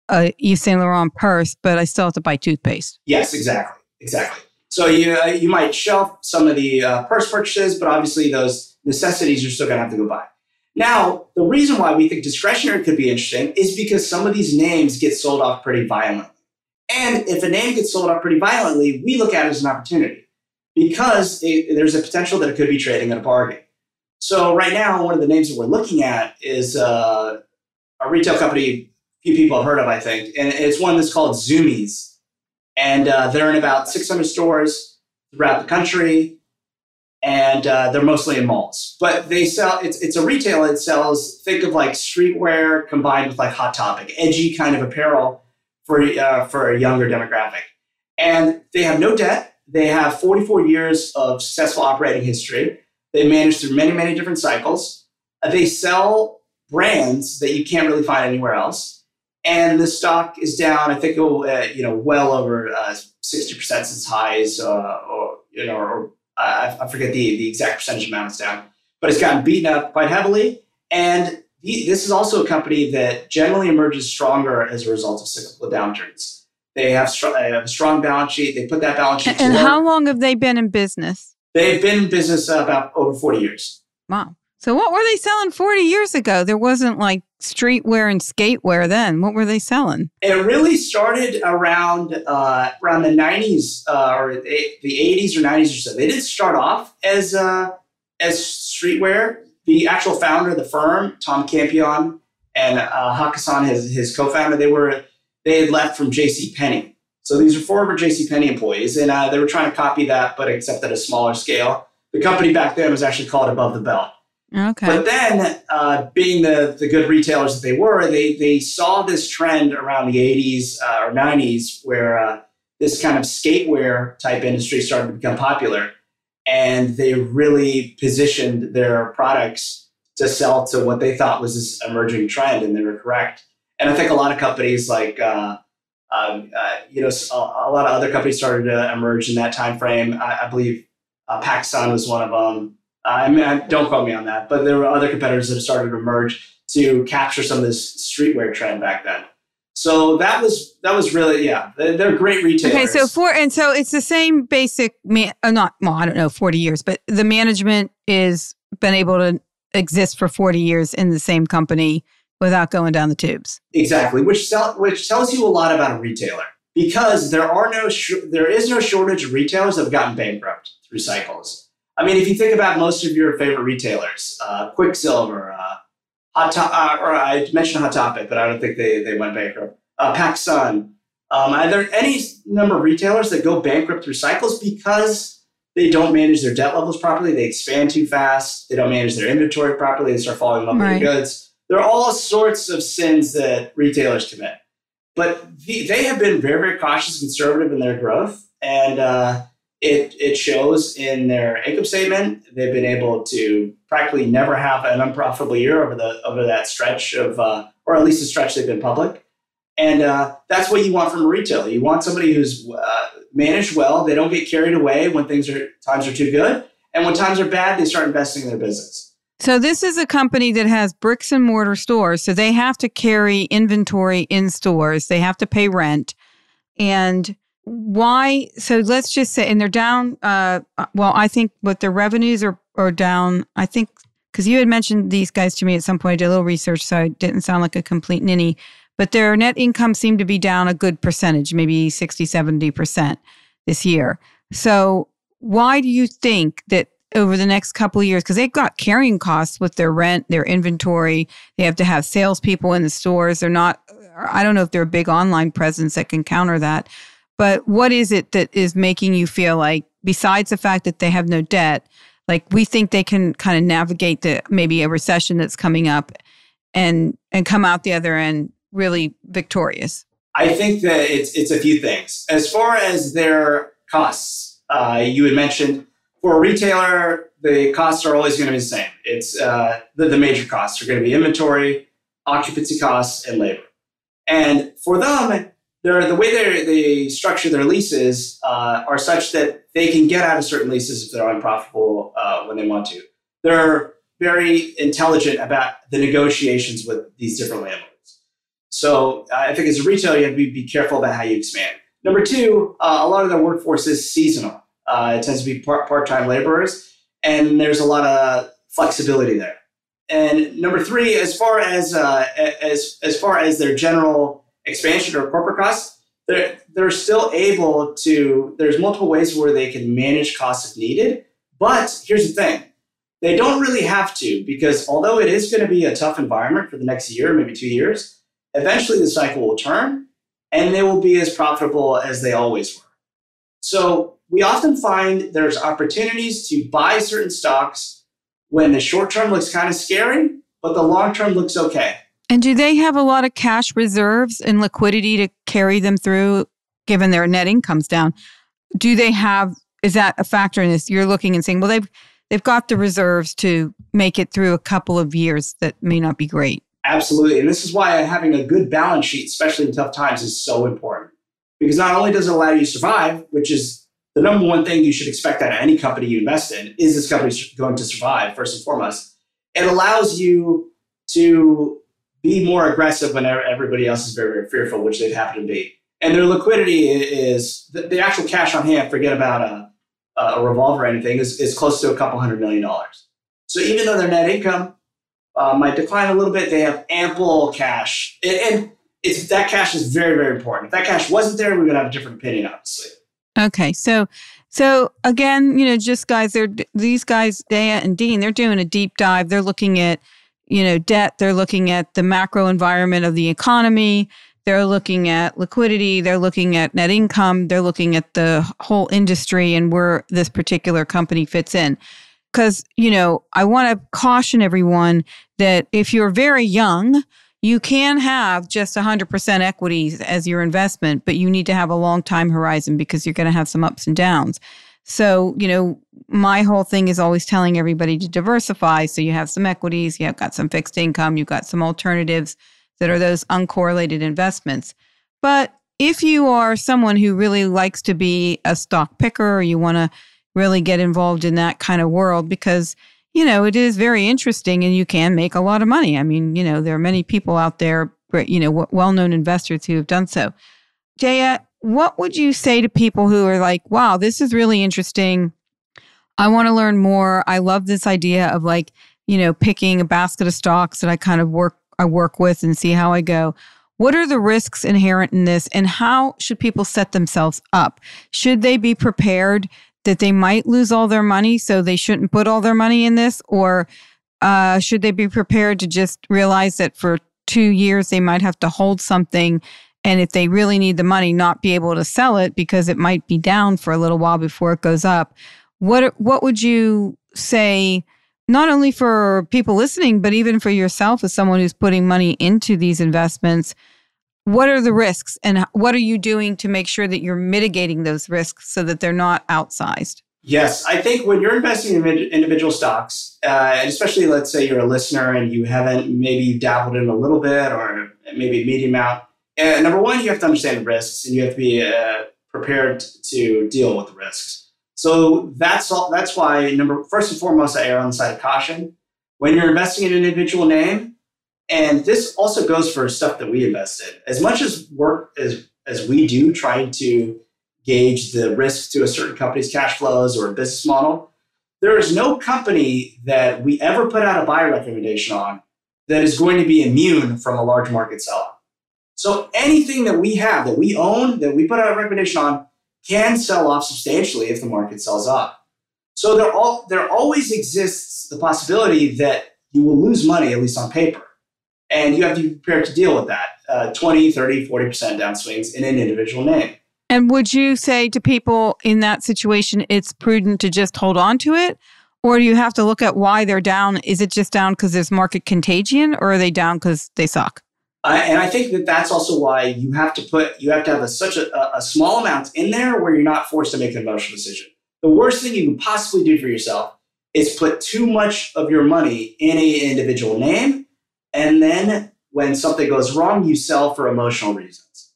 a Yves Saint Laurent purse, but I still have to buy toothpaste. Yes, exactly, exactly. So you uh, you might shelf some of the uh, purse purchases, but obviously those necessities you're still going to have to go buy. Now, the reason why we think discretionary could be interesting is because some of these names get sold off pretty violently. And if a name gets sold off pretty violently, we look at it as an opportunity because it, there's a potential that it could be trading at a bargain. So right now, one of the names that we're looking at is uh, a retail company few people have heard of, I think, and it's one that's called Zumiez, and uh, they're in about 600 stores throughout the country and uh, they're mostly in malls. But they sell it's it's a retailer that sells think of like streetwear combined with like hot topic, edgy kind of apparel for uh, for a younger demographic. And they have no debt. They have 44 years of successful operating history. They manage through many many different cycles. They sell brands that you can't really find anywhere else. And the stock is down, I think, uh, you know, well over uh, 60% since highs, uh, or you know, or I, forget the, the exact percentage amount it's down, but it's gotten beaten up quite heavily. And this is also a company that generally emerges stronger as a result of cyclical downturns. They have, str- they have a strong balance sheet. They put that balance sheet. And, how long have they been in business? They've been in business about over 40 years. Wow. So what were they selling 40 years ago? There wasn't like streetwear and skatewear then. What were they selling? It really started around uh, around the 90s uh, or the 80s or 90s or so. They didn't start off as uh, as streetwear. The actual founder of the firm, Tom Campion, and uh, Haakenson, his his co-founder, they were they had left from J.C. Penney. So these are former J.C. Penney employees, and uh, they were trying to copy that, but except at a smaller scale. The company back then was actually called Above the Belt. Okay. But then, uh, being the, the good retailers that they were, they, they saw this trend around the 80s uh, or 90s where uh, this kind of skatewear type industry started to become popular. And they really positioned their products to sell to what they thought was this emerging trend, and they were correct. And I think a lot of companies like um, um uh, you know, a, a, lot of other companies started to emerge in that time frame. I, I believe uh, PacSun was one of them. I mean, don't quote me on that, but there were other competitors that started to emerge to capture some of this streetwear trend back then. So that was that was really yeah they're, great retailers. Okay, so for and so it's the same basic man, uh, not well I don't know forty years, but the management is been able to exist for forty years in the same company without going down the tubes. Exactly, which sell, which tells you a lot about a retailer because there are no sh- there is no shortage of retailers that have gotten bankrupt through cycles. I mean, if you think about most of your favorite retailers, uh, Quiksilver, uh, Hot to- uh, or I mentioned Hot Topic, but I don't think they, they went bankrupt. Uh, PacSun. Um, are there any number of retailers that go bankrupt through cycles because they don't manage their debt levels properly? They expand too fast. They don't manage their inventory properly. They start falling in love right. with their goods. There are all sorts of sins that retailers commit. But the, they have been very, very cautious and conservative in their growth. And uh, it, it shows in their income statement. They've been able to practically never have an unprofitable year over the over that stretch of, uh, or at least the stretch they've been public. And uh, that's what you want from a retailer. You want somebody who's uh, managed well. They don't get carried away when things are times are too good, and when times are bad, they start investing in their business. So this is a company that has bricks and mortar stores, so they have to carry inventory in stores. They have to pay rent, and why? So let's just say, and they're down. Uh, well, I think what their revenues are are down. I think because you had mentioned these guys to me at some point. I did a little research, so I didn't sound like a complete ninny. But their net income seemed to be down a good percentage, maybe 60, 70% this year. So why do you think that over the next couple of years, because they've got carrying costs with their rent, their inventory, they have to have salespeople in the stores. They're not, I don't know if they're a big online presence that can counter that. But what is it that is making you feel like, besides the fact that they have no debt, like we think they can kind of navigate the maybe a recession that's coming up and and come out the other end really victorious? I think that it's it's a few things. As far as their costs, uh, you had mentioned for a retailer, the costs are always going to be the same. It's uh, the, the major costs are going to be inventory, occupancy costs, and labor. And for them, they're, the way they they structure their leases uh, are such that they can get out of certain leases if they're unprofitable uh, when they want to. They're very intelligent about the negotiations with these different landlords. So uh, I think as a retailer, you have to be, be careful about how you expand. Number two, uh, a lot of their workforce is seasonal. Uh, it tends to be part part-time laborers, and there's a lot of flexibility there. And number three, as far as uh, as as far as their general expansion or corporate costs, they're, they're still able to, there's multiple ways where they can manage costs if needed. But here's the thing they don't really have to, because although it is going to be a tough environment for the next year, maybe two years, eventually the cycle will turn and they will be as profitable as they always were. So we often find there's opportunities to buy certain stocks when the short term looks kind of scary, but the long term looks okay. And do they have a lot of cash reserves and liquidity to carry them through, given their net income's down? Do they have? Is that a factor in this? You're looking and saying, well, they've they've got the reserves to make it through a couple of years that may not be great. Absolutely, and this is why having a good balance sheet, especially in tough times, is so important. Because not only does it allow you to survive, which is the number one thing you should expect out of any company you invest in, is this company going to survive first and foremost? It allows you to be more aggressive when everybody else is very, very fearful, which they happen to be. And their liquidity is the, actual cash on hand, forget about a, a revolver or anything, is, is close to a couple hundred million dollars. So even though their net income uh, might decline a little bit, they have ample cash. And, and it's, that cash is very, very important. If that cash wasn't there, we would have a different opinion, obviously. Okay. So, so again, you know, just guys, they're these guys, Deiya and Dean, they're doing a deep dive. They're looking at you know, debt. They're looking at the macro environment of the economy. They're looking at liquidity. They're looking at net income. They're looking at the whole industry and where this particular company fits in. Because, you know, I want to caution everyone that if you're very young, you can have just 100% equities as your investment, but you need to have a long time horizon because you're going to have some ups and downs. So, you know, my whole thing is always telling everybody to diversify. So you have some equities, you have got some fixed income, you've got some alternatives that are those uncorrelated investments. But if you are someone who really likes to be a stock picker or you want to really get involved in that kind of world because you know it is very interesting and you can make a lot of money i mean you know there are many people out there you know well-known investors who have done so Deiya what would you say to people who are like, wow, this is really interesting? I want to learn more. I love this idea of like, you know, picking a basket of stocks that I kind of work I work with and see how I go. What are the risks inherent in this and how should people set themselves up? Should they be prepared that they might lose all their money so they shouldn't put all their money in this or uh, should they be prepared to just realize that for two years they might have to hold something and if they really need the money not be able to sell it because it might be down for a little while before it goes up. What what would you say not only for people listening but even for yourself as someone who's putting money into these investments what are the risks and what are you doing to make sure that you're mitigating those risks so that they're not outsized? Yes, I think when you're investing in individual stocks, uh, and especially let's say you're a listener and you haven't maybe dabbled in a little bit or maybe a medium amount, uh, number one, you have to understand risks and you have to be uh, prepared to deal with the risks. So that's all. That's why number first and foremost, I err on the side of caution when you're investing in an individual name. And this also goes for stuff that we invest in. As much as work as as we do, trying to gauge the risk to a certain company's cash flows or business model, there is no company that we ever put out a buy recommendation on that is going to be immune from a large market sell So anything that we have that we own that we put out a recommendation on can sell off substantially if the market sells off. So there all there always exists the possibility that you will lose money at least on paper. And you have to be prepared to deal with that. Uh, 20, 30, 40% downswings in an individual name. And would you say to people in that situation, it's prudent to just hold on to it? Or do you have to look at why they're down? Is it just down because there's market contagion or are they down because they suck? Uh, and I think that that's also why you have to put, you have to have a, such a, a small amount in there where you're not forced to make an emotional decision. The worst thing you can possibly do for yourself is put too much of your money in an individual name. And then when something goes wrong, you sell for emotional reasons.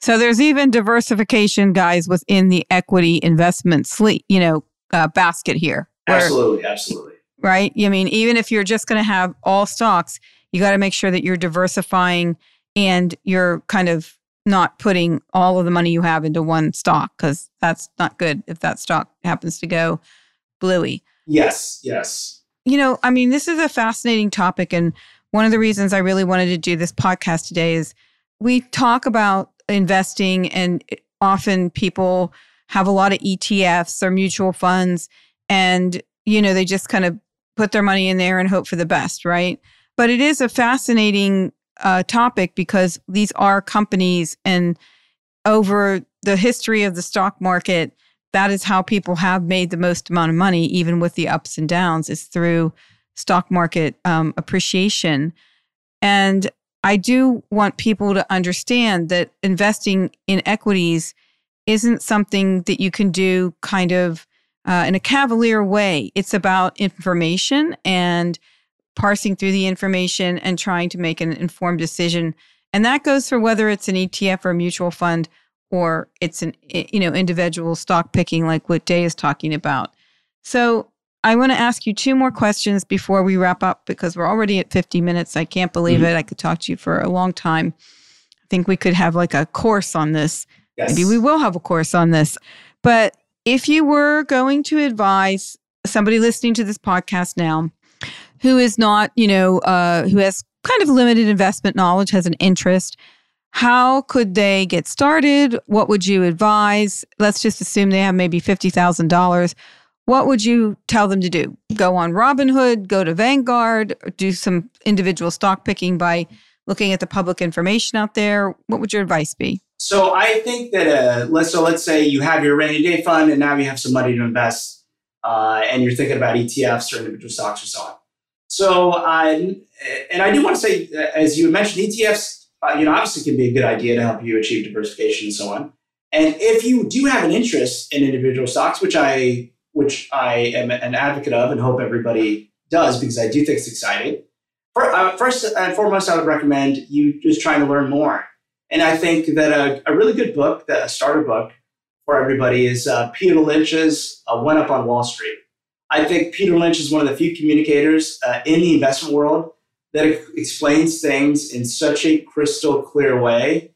So there's even diversification, guys, within the equity investment sleeve, you know, uh, basket here. Where, absolutely, absolutely. Right. I mean, even if you're just going to have all stocks, you got to make sure that you're diversifying and you're kind of not putting all of the money you have into one stock because that's not good if that stock happens to go bluey. Yes, yes. You know, I mean, this is a fascinating topic. And one of the reasons I really wanted to do this podcast today is we talk about investing and often people have a lot of ETFs or mutual funds and you know they just kind of put their money in there and hope for the best, right? But it is a fascinating uh, topic because these are companies and over the history of the stock market, that is how people have made the most amount of money, even with the ups and downs, is through stock market um, appreciation. And I do want people to understand that investing in equities isn't something that you can do kind of uh, in a cavalier way. It's about information and parsing through the information and trying to make an informed decision. And that goes for whether it's an ETF or a mutual fund or it's an you know individual stock picking like what Day is talking about. So I want to ask you two more questions before we wrap up because we're already at 50 minutes. I can't believe mm-hmm. it. I could talk to you for a long time. I think we could have like a course on this. Yes. Maybe we will have a course on this. But if you were going to advise somebody listening to this podcast now who is not, you know, uh, who has kind of limited investment knowledge, has an interest, how could they get started? What would you advise? Let's just assume they have maybe $50,000 what would you tell them to do? Go on Robinhood, go to Vanguard, do some individual stock picking by looking at the public information out there. What would your advice be? So I think that uh, let's so let's say you have your rainy day fund and now you have some money to invest, uh, and you're thinking about ETFs or individual stocks or so on. So I and I do want to say, as you mentioned, ETFs, uh, you know, obviously can be a good idea to help you achieve diversification and so on. And if you do have an interest in individual stocks, which I which I am an advocate of and hope everybody does because I do think it's exciting. Uh, first and foremost, I would recommend you just trying to learn more. And I think that a, a really good book, that a starter book for everybody, is uh, Peter Lynch's uh, One Up on Wall Street. I think Peter Lynch is one of the few communicators uh, in the investment world that explains things in such a crystal clear way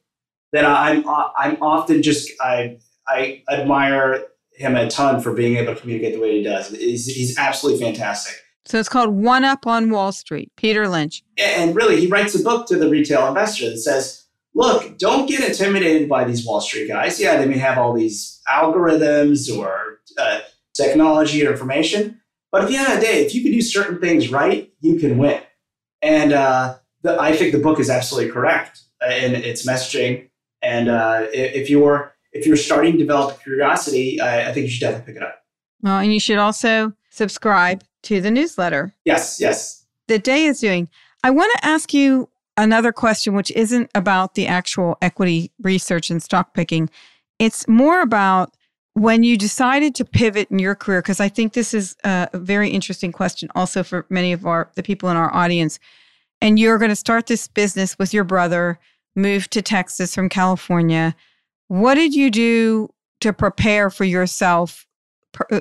that I'm I'm often just I I admire him a ton for being able to communicate the way he does. He's, he's absolutely fantastic. So it's called One Up on Wall Street, Peter Lynch. And really, he writes a book to the retail investor that says, look, don't get intimidated by these Wall Street guys. Yeah, they may have all these algorithms or uh, technology or information. But at the end of the day, if you can do certain things right, you can win. And uh, the, I think the book is absolutely correct in its messaging. And uh, if you're if you're starting to develop curiosity, I, I think you should definitely pick it up. Well, and you should also subscribe to the newsletter. Yes, yes. The Day is doing. I want to ask you another question, which isn't about the actual equity research and stock picking. It's more about when you decided to pivot in your career, because I think this is a very interesting question also for many of our the people in our audience. And you're going to start this business with your brother moved to Texas from California. What did you do to prepare for yourself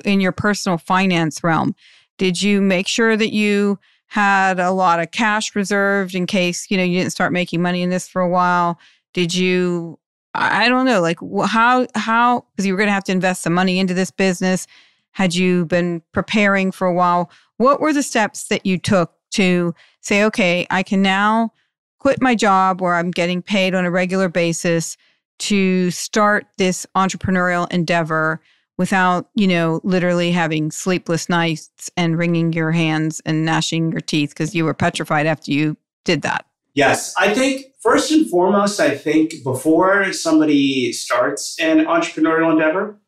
in your personal finance realm? Did you make sure that you had a lot of cash reserved in case, you know, you didn't start making money in this for a while? Did you I don't know, like how how because you were going to have to invest some money into this business. Had you been preparing for a while? What were the steps that you took to say, okay, I can now quit my job where I'm getting paid on a regular basis to start this entrepreneurial endeavor without, you know, literally having sleepless nights and wringing your hands and gnashing your teeth because you were petrified after you did that? Yes, I think first and foremost, I think before somebody starts an entrepreneurial endeavor,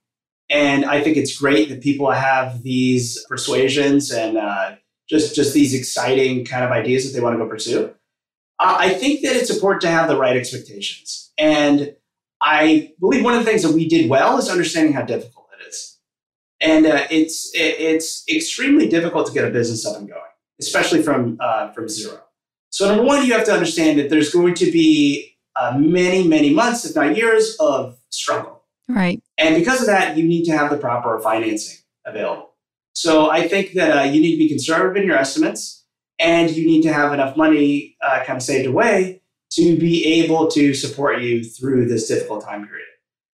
and I think it's great that people have these persuasions and uh, just just these exciting kind of ideas that they want to go pursue. I think that it's important to have the right expectations, and I believe one of the things that we did well is understanding how difficult it is, and uh, it's it, it's extremely difficult to get a business up and going, especially from uh, from zero. So, number one, you have to understand that there's going to be uh, many, many months, if not years, of struggle. Right. And because of that, you need to have the proper financing available. So, I think that uh, you need to be conservative in your estimates and you need to have enough money uh, kind of saved away to be able to support you through this difficult time period.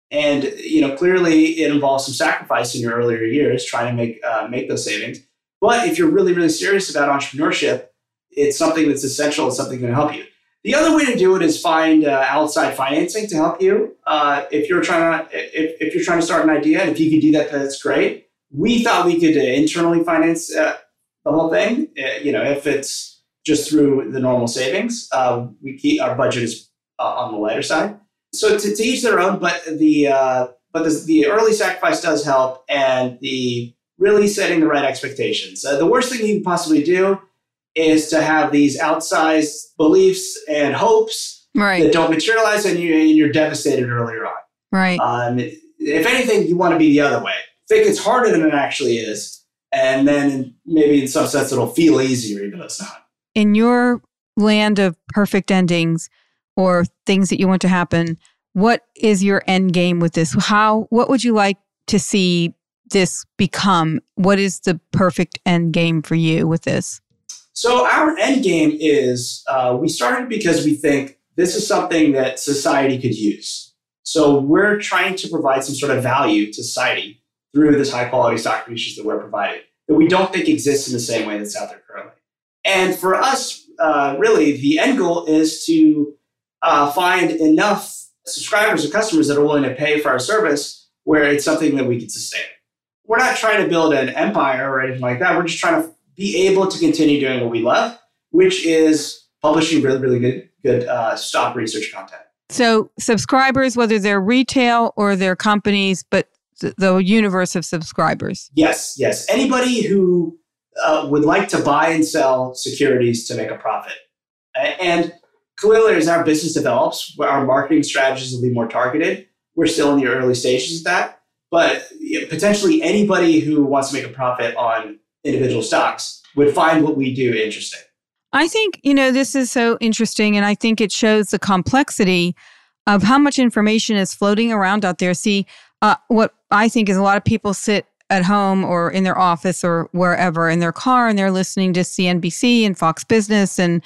And you know, clearly, it involves some sacrifice in your earlier years trying to make uh, make those savings. But if you're really, really serious about entrepreneurship, it's something that's essential. It's something that can help you. The other way to do it is find uh, outside financing to help you. Uh, if you're trying to if, if you're trying to start an idea, if you could do that, that's great. We thought we could uh, internally finance uh, the whole thing. Uh, you know, if it's just through the normal savings, uh, we keep our budget is on the lighter side. So to, to, each their own, but the but the, the early sacrifice does help, and the really setting the right expectations. the worst thing you can possibly do is to have these outsized beliefs and hopes right. that don't materialize and, you, are devastated earlier on. Right. Um, if anything, you want to be the other way. Think it's harder than it actually is. And then maybe in some sense it'll feel easier, even though it's not. In your land of perfect endings or things that you want to happen, what is your end game with this? How, what would you like to see this become? What is the perfect end game for you with this? So our end game is uh, we started because we think this is something that society could use. So we're trying to provide some sort of value to society through this high quality stock features that we're providing that we don't think exists in the same way that's out there currently. And for us, uh, really, the end goal is to uh, find enough subscribers or customers that are willing to pay for our service where it's something that we can sustain. We're not trying to build an empire or anything like that. We're just trying to be able to continue doing what we love, which is publishing really, really good, good uh, stock research content. So, subscribers, whether they're retail or they're companies, but th- the universe of subscribers. Yes, yes. Anybody who uh, would like to buy and sell securities to make a profit. And clearly, as our business develops, our marketing strategies will be more targeted. We're still in the early stages of that. But potentially anybody who wants to make a profit on individual stocks would find what we do interesting. I think, you know, this is so interesting. And I think it shows the complexity of how much information is floating around out there. See, uh, what I think is a lot of people sit at home or in their office or wherever in their car and they're listening to CNBC and Fox Business and,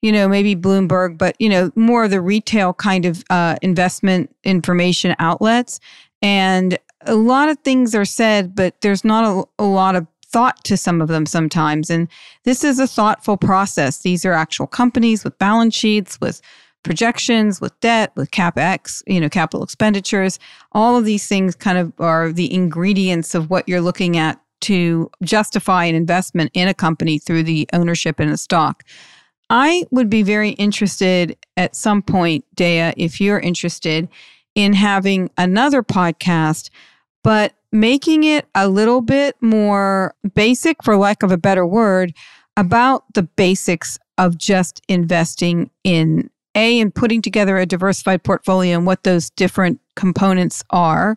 you know, maybe Bloomberg, but, you know, more of the retail kind of uh, investment information outlets. And a lot of things are said, but there's not a, a lot of thought to some of them sometimes. And this is a thoughtful process. These are actual companies with balance sheets, with projections, with debt, with capex, you know, capital expenditures. All of these things kind of are the ingredients of what you're looking at to justify an investment in a company through the ownership in a stock. I would be very interested at some point, Deiya, if you're interested in having another podcast, but making it a little bit more basic, for lack of a better word, about the basics of just investing in A and putting together a diversified portfolio and what those different components are,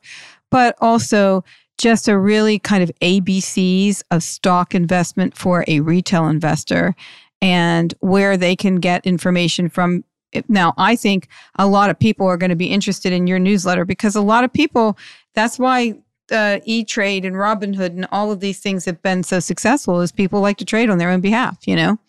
but also just a really kind of ABCs of stock investment for a retail investor and where they can get information from. Now, I think a lot of people are going to be interested in your newsletter because a lot of people, that's why uh, E Trade and Robinhood and all of these things have been so successful is people like to trade on their own behalf, you know?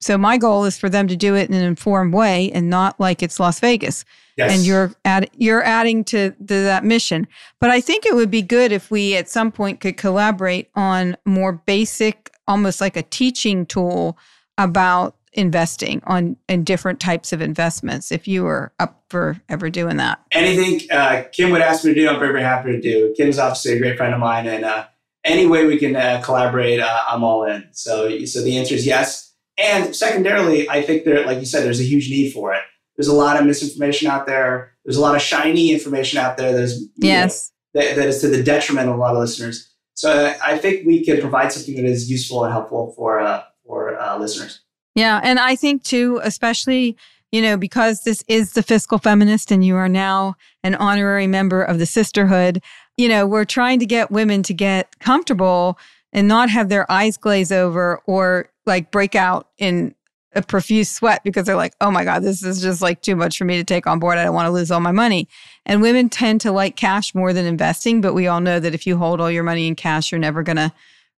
So my goal is for them to do it in an informed way and not like it's Las Vegas. Yes. And you're add, you're adding to, to that mission. But I think it would be good if we at some point could collaborate on more basic, almost like a teaching tool about investing on in different types of investments. If you were up for ever doing that, anything uh, Kim would ask me to do, I'm very, very happy to do. Kim's obviously a great friend of mine, and uh, any way we can uh, collaborate, uh, I'm all in. So, so the answer is yes. And secondarily, I think there, like you said, there's a huge need for it. There's a lot of misinformation out there. There's a lot of shiny information out there. There's yes know, that, that is to the detriment of a lot of listeners. So I think we can provide something that is useful and helpful for uh, for uh, listeners. Yeah, and I think too, especially you know, because this is the fiscal feminist, and you are now an honorary member of the sisterhood. You know, we're trying to get women to get comfortable and not have their eyes glaze over or like break out in a profuse sweat because they're like, oh my God, this is just like too much for me to take on board. I don't want to lose all my money. And women tend to like cash more than investing, but we all know that if you hold all your money in cash, you're never going to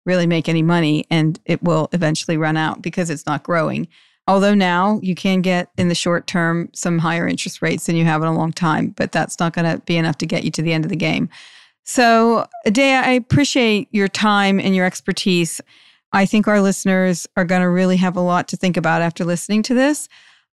really make any money and it will eventually run out because it's not growing. Although now you can get in the short term some higher interest rates than you have in a long time, but that's not going to be enough to get you to the end of the game. So, Adea, I appreciate your time and your expertise. I think our listeners are going to really have a lot to think about after listening to this.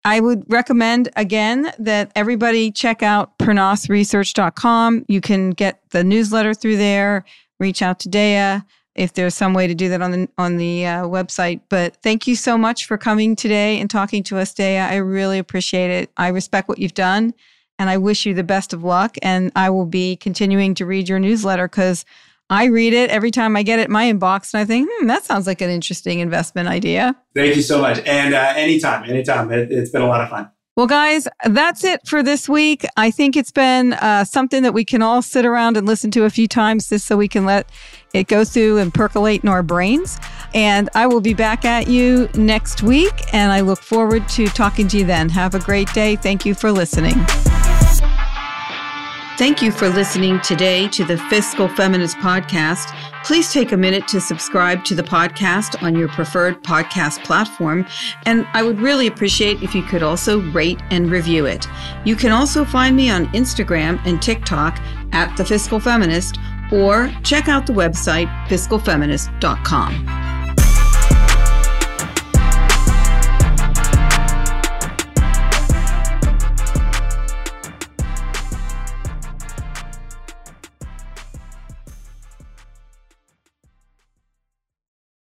I would recommend again that everybody check out pernasresearch.com. You can get the newsletter through there, reach out to Deiya if there's some way to do that on the on the uh, website. But thank you so much for coming today and talking to us, Deiya. I really appreciate it. I respect what you've done and I wish you the best of luck. And I will be continuing to read your newsletter because I read it every time I get it in my inbox and I think, hmm, that sounds like an interesting investment idea. Thank you so much. And uh, anytime, anytime. It, it's been a lot of fun. Well, guys, that's it for this week. I think it's been uh, something that we can all sit around and listen to a few times just so we can let it go through and percolate in our brains. And I will be back at you next week. And I look forward to talking to you then. Have a great day. Thank you for listening. Thank you for listening today to the Fiscal Feminist Podcast. Please take a minute to subscribe to the podcast on your preferred podcast platform. And I would really appreciate if you could also rate and review it. You can also find me on Instagram and TikTok at The Fiscal Feminist or check out the website fiscalfeminist.com.